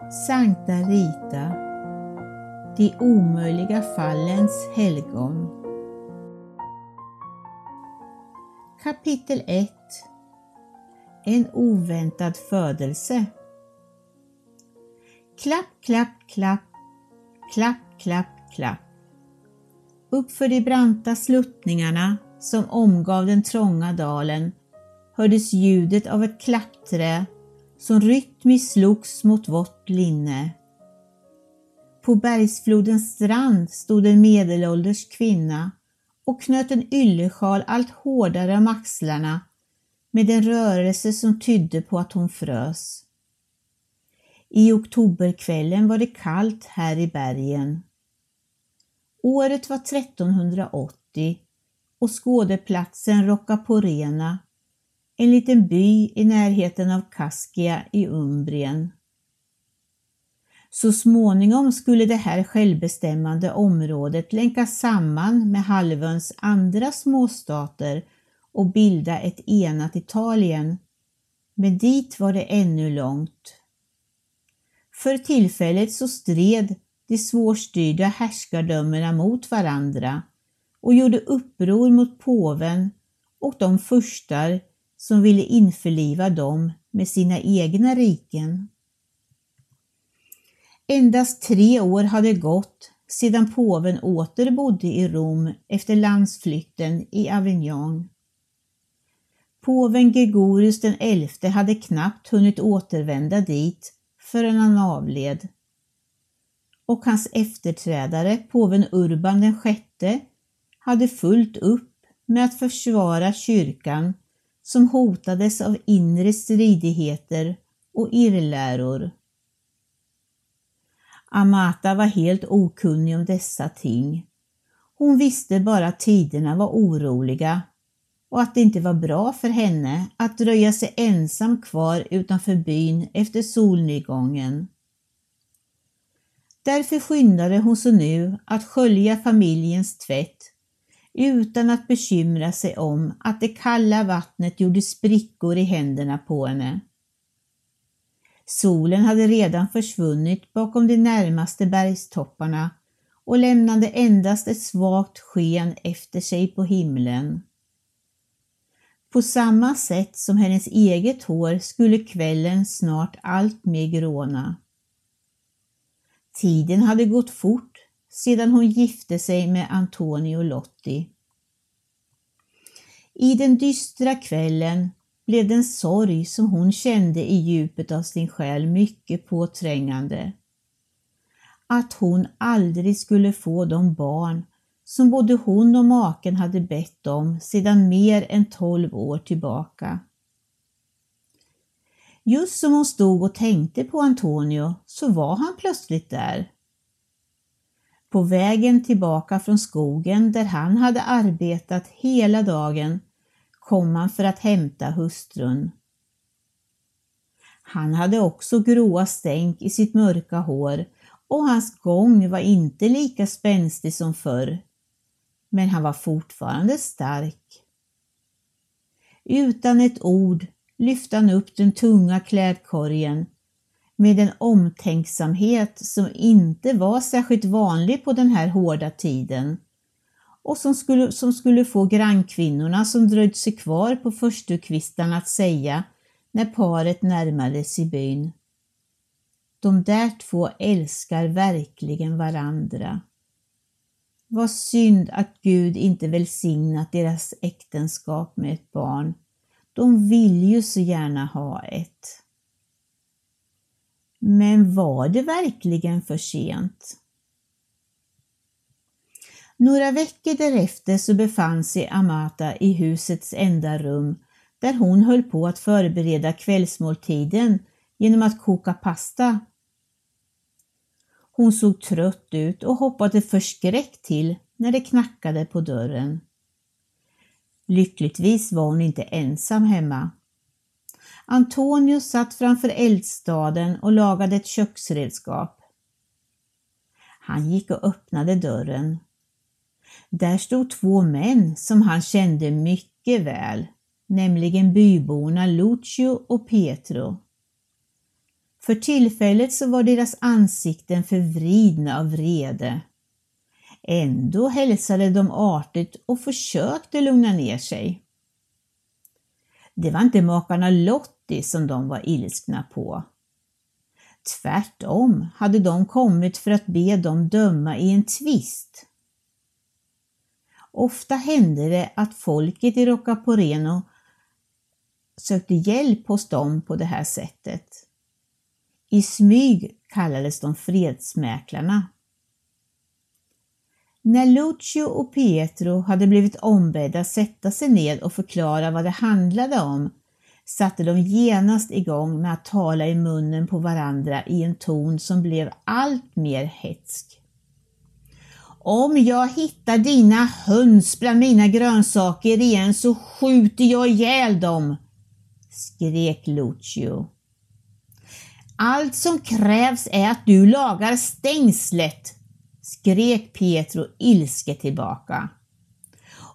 Sankta Rita, de omöjliga fallens helgon. Kapitel 1 En oväntad födelse Klapp, klapp, klapp, klapp, klapp, klapp. Uppför de branta sluttningarna som omgav den trånga dalen hördes ljudet av ett klappträ som rytmiskt slogs mot vått linne. På bergsflodens strand stod en medelålders kvinna och knöt en yllesjal allt hårdare om axlarna med en rörelse som tydde på att hon frös. I oktoberkvällen var det kallt här i bergen. Året var 1380 och skådeplatsen Roccaporena en liten by i närheten av Kaskia i Umbrien. Så småningom skulle det här självbestämmande området länkas samman med halvöns andra småstater och bilda ett enat Italien, men dit var det ännu långt. För tillfället så stred de svårstyrda härskardömena mot varandra och gjorde uppror mot påven och de furstar som ville införliva dem med sina egna riken. Endast tre år hade gått sedan påven åter bodde i Rom efter landsflykten i Avignon. Påven Gregorius den elfte hade knappt hunnit återvända dit förrän han avled. Och hans efterträdare, påven Urban den sjätte, hade fullt upp med att försvara kyrkan som hotades av inre stridigheter och irrläror. Amata var helt okunnig om dessa ting. Hon visste bara att tiderna var oroliga och att det inte var bra för henne att dröja sig ensam kvar utanför byn efter solnedgången. Därför skyndade hon sig nu att skölja familjens tvätt utan att bekymra sig om att det kalla vattnet gjorde sprickor i händerna på henne. Solen hade redan försvunnit bakom de närmaste bergstopparna och lämnade endast ett svagt sken efter sig på himlen. På samma sätt som hennes eget hår skulle kvällen snart allt mer gråna. Tiden hade gått fort sedan hon gifte sig med Antonio Lotti. I den dystra kvällen blev den sorg som hon kände i djupet av sin själ mycket påträngande. Att hon aldrig skulle få de barn som både hon och maken hade bett om sedan mer än tolv år tillbaka. Just som hon stod och tänkte på Antonio så var han plötsligt där. På vägen tillbaka från skogen där han hade arbetat hela dagen kom han för att hämta hustrun. Han hade också gråa stänk i sitt mörka hår och hans gång var inte lika spänstig som förr. Men han var fortfarande stark. Utan ett ord lyfte han upp den tunga klädkorgen med en omtänksamhet som inte var särskilt vanlig på den här hårda tiden och som skulle, som skulle få grannkvinnorna som dröjt sig kvar på förstukvistarna att säga när paret närmade sig byn. De där två älskar verkligen varandra. Vad synd att Gud inte välsignat deras äktenskap med ett barn. De vill ju så gärna ha ett. Men var det verkligen för sent? Några veckor därefter så befann sig Amata i husets enda rum där hon höll på att förbereda kvällsmåltiden genom att koka pasta. Hon såg trött ut och hoppade förskräckt till när det knackade på dörren. Lyckligtvis var hon inte ensam hemma. Antonio satt framför eldstaden och lagade ett köksredskap. Han gick och öppnade dörren där stod två män som han kände mycket väl, nämligen byborna Lucio och Pietro. För tillfället så var deras ansikten förvridna av vrede. Ändå hälsade de artigt och försökte lugna ner sig. Det var inte makarna Lott Lottie som de var ilskna på. Tvärtom hade de kommit för att be dem döma i en tvist. Ofta hände det att folket i Roccaporeno sökte hjälp hos dem på det här sättet. I smyg kallades de fredsmäklarna. När Lucio och Pietro hade blivit ombedda sätta sig ned och förklara vad det handlade om satte de genast igång med att tala i munnen på varandra i en ton som blev allt mer hetsk. Om jag hittar dina höns bland mina grönsaker igen så skjuter jag ihjäl dem, skrek Lucio. Allt som krävs är att du lagar stängslet, skrek Pietro ilsket tillbaka.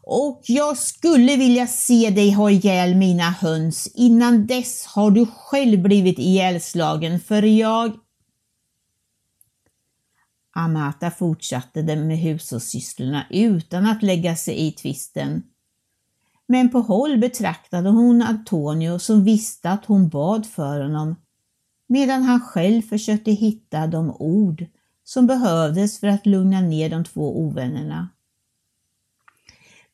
Och jag skulle vilja se dig ha ihjäl mina höns. Innan dess har du själv blivit ihjälslagen för jag... Amata fortsatte med hushållssysslorna utan att lägga sig i tvisten. Men på håll betraktade hon Antonio som visste att hon bad för honom medan han själv försökte hitta de ord som behövdes för att lugna ner de två ovännerna.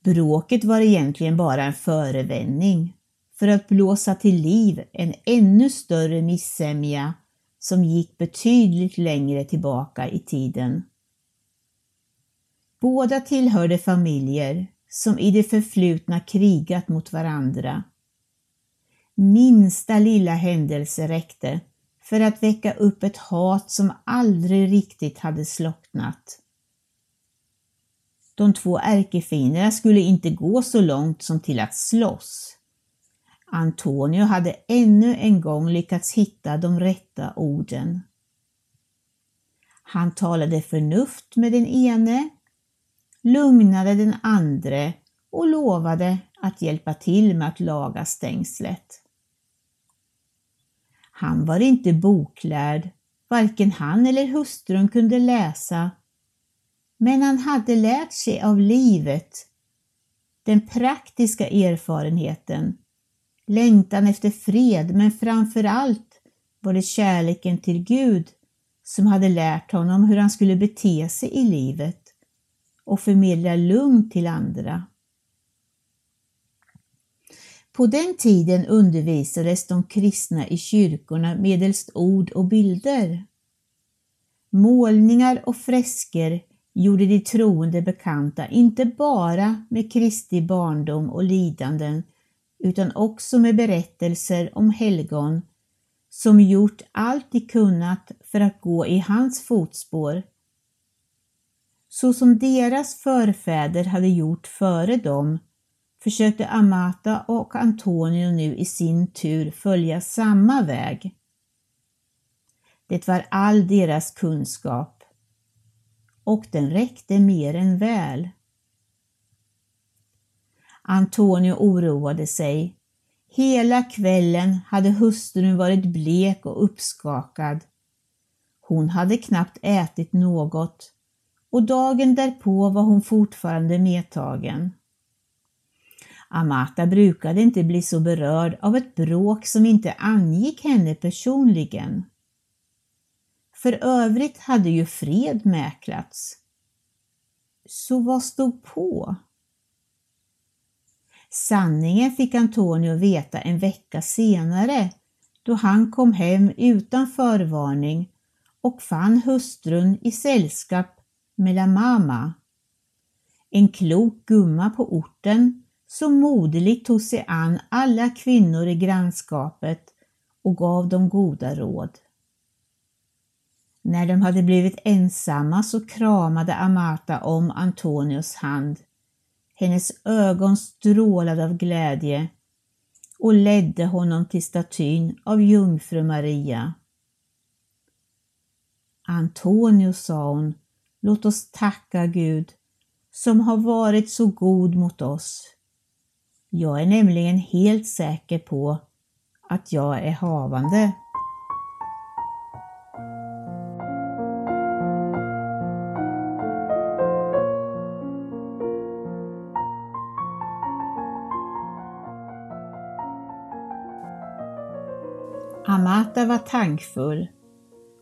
Bråket var egentligen bara en förevändning för att blåsa till liv en ännu större missämja som gick betydligt längre tillbaka i tiden. Båda tillhörde familjer som i det förflutna krigat mot varandra. Minsta lilla händelse räckte för att väcka upp ett hat som aldrig riktigt hade slocknat. De två ärkefienderna skulle inte gå så långt som till att slåss. Antonio hade ännu en gång lyckats hitta de rätta orden. Han talade förnuft med den ene, lugnade den andre och lovade att hjälpa till med att laga stängslet. Han var inte boklärd, varken han eller hustrun kunde läsa, men han hade lärt sig av livet, den praktiska erfarenheten, längtan efter fred, men framför allt var det kärleken till Gud som hade lärt honom hur han skulle bete sig i livet och förmedla lugn till andra. På den tiden undervisades de kristna i kyrkorna medelst ord och bilder. Målningar och fresker gjorde de troende bekanta inte bara med Kristi barndom och lidanden utan också med berättelser om helgon som gjort allt de kunnat för att gå i hans fotspår. Så som deras förfäder hade gjort före dem försökte Amata och Antonio nu i sin tur följa samma väg. Det var all deras kunskap och den räckte mer än väl. Antonio oroade sig. Hela kvällen hade hustrun varit blek och uppskakad. Hon hade knappt ätit något och dagen därpå var hon fortfarande medtagen. Amata brukade inte bli så berörd av ett bråk som inte angick henne personligen. För övrigt hade ju fred mäklats. Så vad stod på? Sanningen fick Antonio veta en vecka senare då han kom hem utan förvarning och fann hustrun i sällskap med la Mama, en klok gumma på orten som moderligt tog sig an alla kvinnor i grannskapet och gav dem goda råd. När de hade blivit ensamma så kramade Amata om Antonios hand. Hennes ögon strålade av glädje och ledde honom till statyn av jungfru Maria. Antonio, sa hon, låt oss tacka Gud som har varit så god mot oss. Jag är nämligen helt säker på att jag är havande. Amata var tankfull.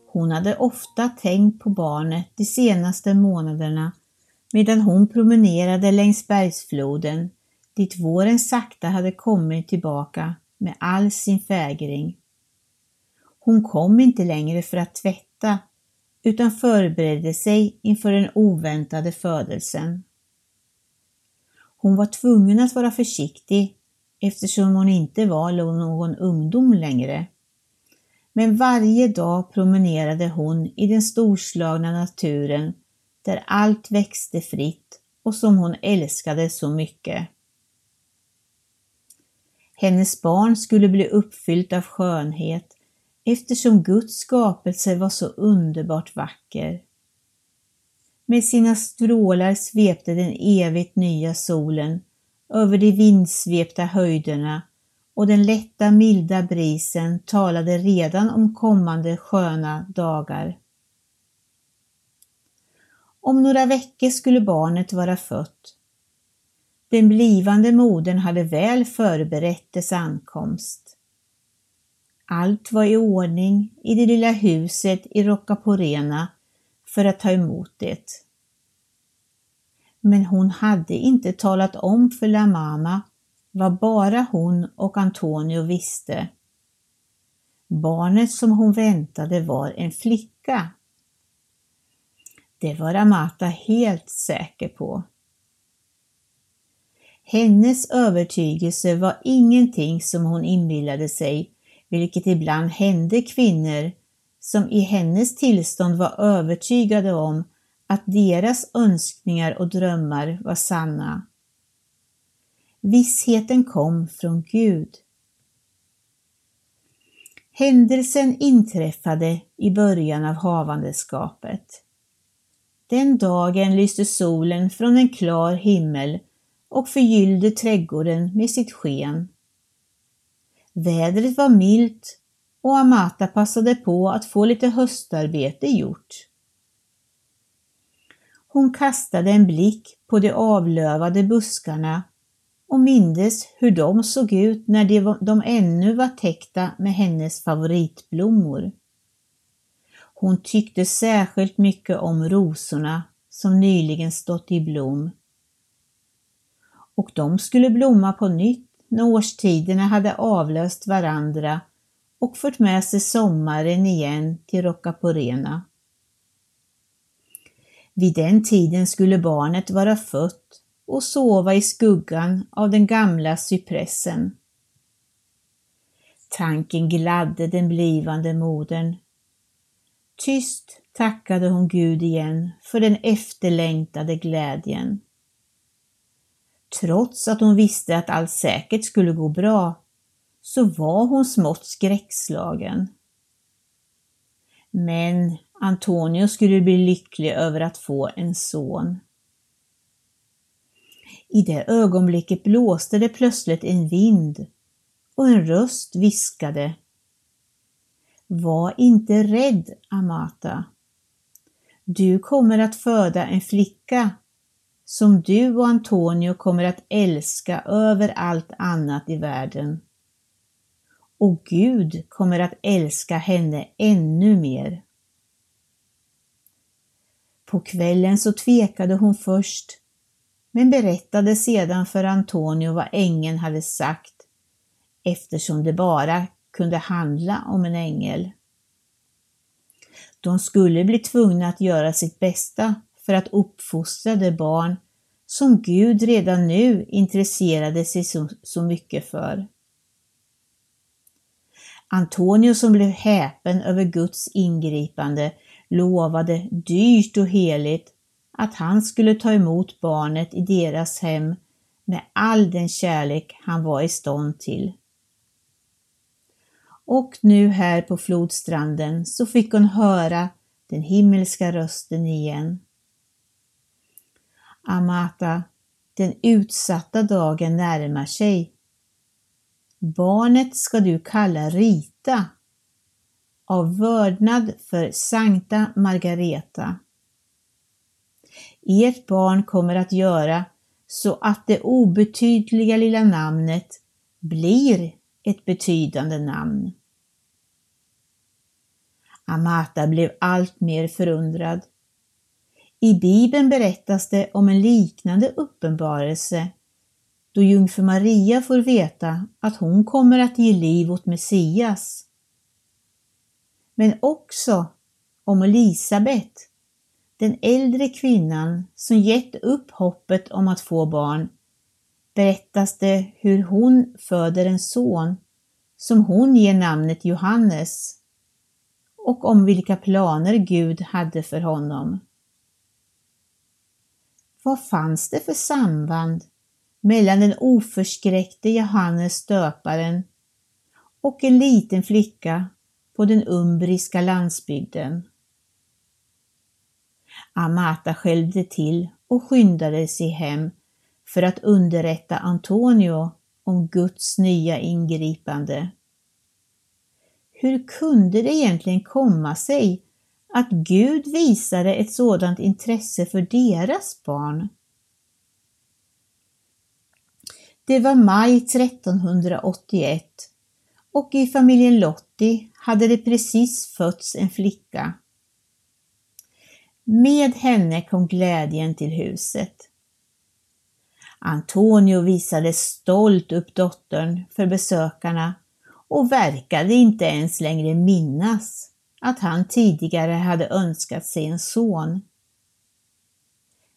Hon hade ofta tänkt på barnet de senaste månaderna medan hon promenerade längs bergsfloden dit våren sakta hade kommit tillbaka med all sin fägring. Hon kom inte längre för att tvätta utan förberedde sig inför den oväntade födelsen. Hon var tvungen att vara försiktig eftersom hon inte var någon ungdom längre. Men varje dag promenerade hon i den storslagna naturen där allt växte fritt och som hon älskade så mycket. Hennes barn skulle bli uppfyllt av skönhet eftersom Guds skapelse var så underbart vacker. Med sina strålar svepte den evigt nya solen över de vindsvepta höjderna och den lätta milda brisen talade redan om kommande sköna dagar. Om några veckor skulle barnet vara fött. Den blivande modern hade väl förberett dess ankomst. Allt var i ordning i det lilla huset i Roccaporena för att ta emot det. Men hon hade inte talat om för La Mama vad bara hon och Antonio visste. Barnet som hon väntade var en flicka. Det var Amata helt säker på. Hennes övertygelse var ingenting som hon inbillade sig, vilket ibland hände kvinnor som i hennes tillstånd var övertygade om att deras önskningar och drömmar var sanna. Vissheten kom från Gud. Händelsen inträffade i början av havandeskapet. Den dagen lyste solen från en klar himmel och förgyllde trädgården med sitt sken. Vädret var milt och Amata passade på att få lite höstarbete gjort. Hon kastade en blick på de avlövade buskarna och mindes hur de såg ut när de, de ännu var täckta med hennes favoritblommor. Hon tyckte särskilt mycket om rosorna som nyligen stått i blom. Och de skulle blomma på nytt när årstiderna hade avlöst varandra och fört med sig sommaren igen till Rocaporena. Vid den tiden skulle barnet vara fött och sova i skuggan av den gamla cypressen. Tanken gladde den blivande modern. Tyst tackade hon Gud igen för den efterlängtade glädjen. Trots att hon visste att allt säkert skulle gå bra, så var hon smått skräckslagen. Men Antonio skulle bli lycklig över att få en son. I det ögonblicket blåste det plötsligt en vind och en röst viskade Var inte rädd, Amata. Du kommer att föda en flicka som du och Antonio kommer att älska över allt annat i världen. Och Gud kommer att älska henne ännu mer. På kvällen så tvekade hon först, men berättade sedan för Antonio vad ängeln hade sagt, eftersom det bara kunde handla om en ängel. De skulle bli tvungna att göra sitt bästa för att uppfostra det barn som Gud redan nu intresserade sig så, så mycket för. Antonio som blev häpen över Guds ingripande lovade dyrt och heligt att han skulle ta emot barnet i deras hem med all den kärlek han var i stånd till. Och nu här på flodstranden så fick hon höra den himmelska rösten igen. Amata, den utsatta dagen närmar sig. Barnet ska du kalla Rita, av vördnad för Sankta Margareta. Ert barn kommer att göra så att det obetydliga lilla namnet blir ett betydande namn. Amata blev allt mer förundrad. I Bibeln berättas det om en liknande uppenbarelse då jungfru Maria får veta att hon kommer att ge liv åt Messias. Men också om Elisabet, den äldre kvinnan som gett upp hoppet om att få barn, berättas det hur hon föder en son som hon ger namnet Johannes och om vilka planer Gud hade för honom. Vad fanns det för samband mellan den oförskräckte Johannes döparen och en liten flicka på den umbriska landsbygden? Amata skälvde till och skyndade sig hem för att underrätta Antonio om Guds nya ingripande. Hur kunde det egentligen komma sig att Gud visade ett sådant intresse för deras barn? Det var maj 1381 och i familjen Lotti hade det precis fötts en flicka. Med henne kom glädjen till huset. Antonio visade stolt upp dottern för besökarna och verkade inte ens längre minnas att han tidigare hade önskat sig en son.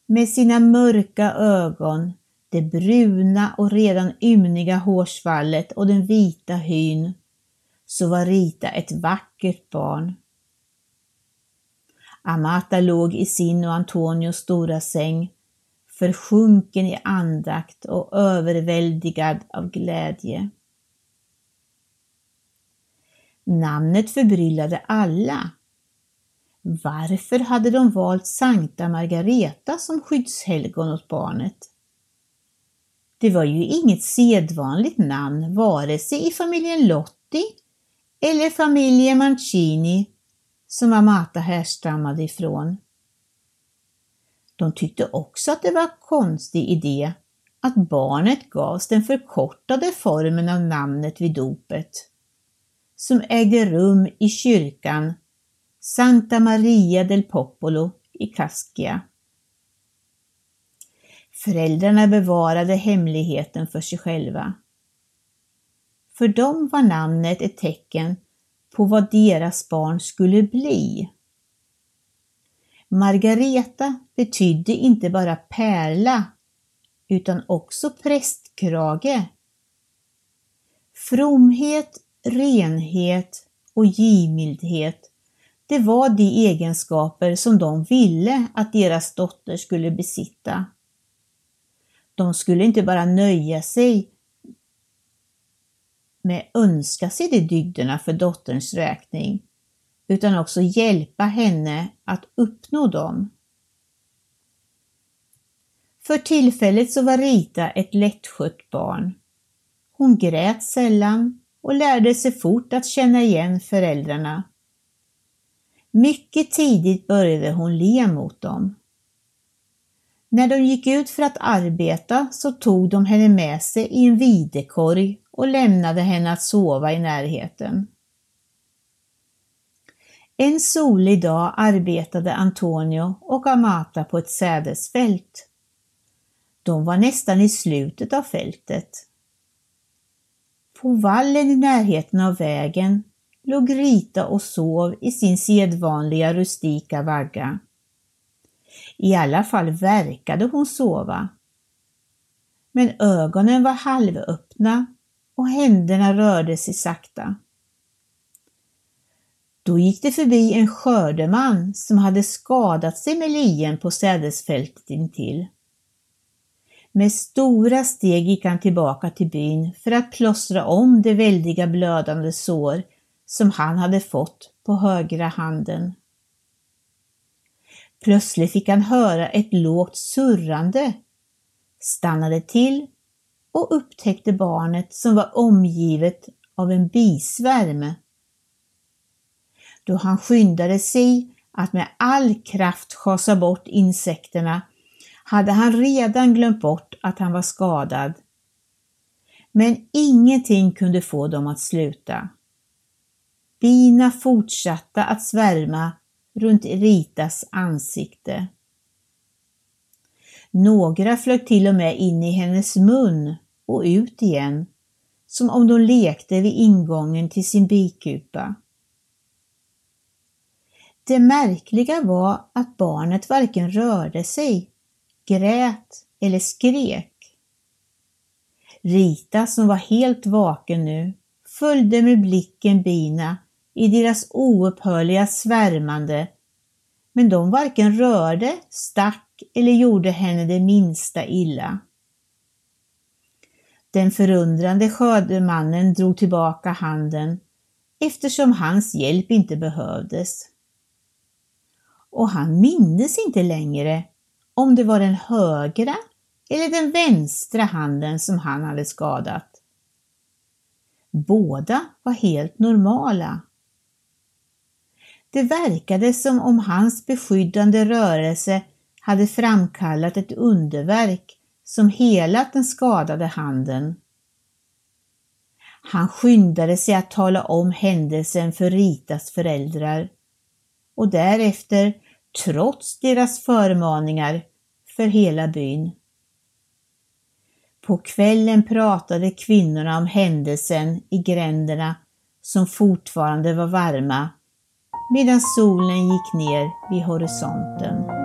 Med sina mörka ögon, det bruna och redan ymniga hårsvallet och den vita hyn, så var Rita ett vackert barn. Amata låg i sin och Antonios stora säng, försjunken i andakt och överväldigad av glädje. Namnet förbryllade alla. Varför hade de valt Sankta Margareta som skyddshelgon åt barnet? Det var ju inget sedvanligt namn vare sig i familjen Lotti eller familjen Mancini som Amata härstammade ifrån. De tyckte också att det var en konstig idé att barnet gavs den förkortade formen av namnet vid dopet som ägde rum i kyrkan Santa Maria del Popolo i Cascia. Föräldrarna bevarade hemligheten för sig själva. För dem var namnet ett tecken på vad deras barn skulle bli. Margareta betydde inte bara pärla utan också prästkrage. Fromhet, renhet och givmildhet, det var de egenskaper som de ville att deras dotter skulle besitta. De skulle inte bara nöja sig med önska sig de dygderna för dotterns räkning, utan också hjälpa henne att uppnå dem. För tillfället så var Rita ett lättskött barn. Hon grät sällan och lärde sig fort att känna igen föräldrarna. Mycket tidigt började hon le mot dem. När de gick ut för att arbeta så tog de henne med sig i en videkorg och lämnade henne att sova i närheten. En solig dag arbetade Antonio och Amata på ett sädesfält. De var nästan i slutet av fältet. På vallen i närheten av vägen låg Rita och sov i sin sedvanliga rustika vagga. I alla fall verkade hon sova. Men ögonen var halvöppna och händerna rörde sig sakta. Då gick det förbi en skördeman som hade skadat sig med lien på sädesfältet intill. Med stora steg gick han tillbaka till byn för att plåstra om det väldiga blödande sår som han hade fått på högra handen. Plötsligt fick han höra ett lågt surrande, stannade till och upptäckte barnet som var omgivet av en bisvärm. Då han skyndade sig att med all kraft schasa bort insekterna hade han redan glömt bort att han var skadad. Men ingenting kunde få dem att sluta. Bina fortsatte att svärma runt Ritas ansikte. Några flög till och med in i hennes mun och ut igen, som om de lekte vid ingången till sin bikupa. Det märkliga var att barnet varken rörde sig, grät eller skrek. Rita, som var helt vaken nu, följde med blicken bina i deras oupphörliga svärmande, men de varken rörde, stack eller gjorde henne det minsta illa. Den förundrande skördemannen drog tillbaka handen eftersom hans hjälp inte behövdes. Och han mindes inte längre om det var den högra eller den vänstra handen som han hade skadat. Båda var helt normala. Det verkade som om hans beskyddande rörelse hade framkallat ett underverk som helat den skadade handen. Han skyndade sig att tala om händelsen för Ritas föräldrar och därefter, trots deras förmaningar, för hela byn. På kvällen pratade kvinnorna om händelsen i gränderna som fortfarande var varma medan solen gick ner vid horisonten.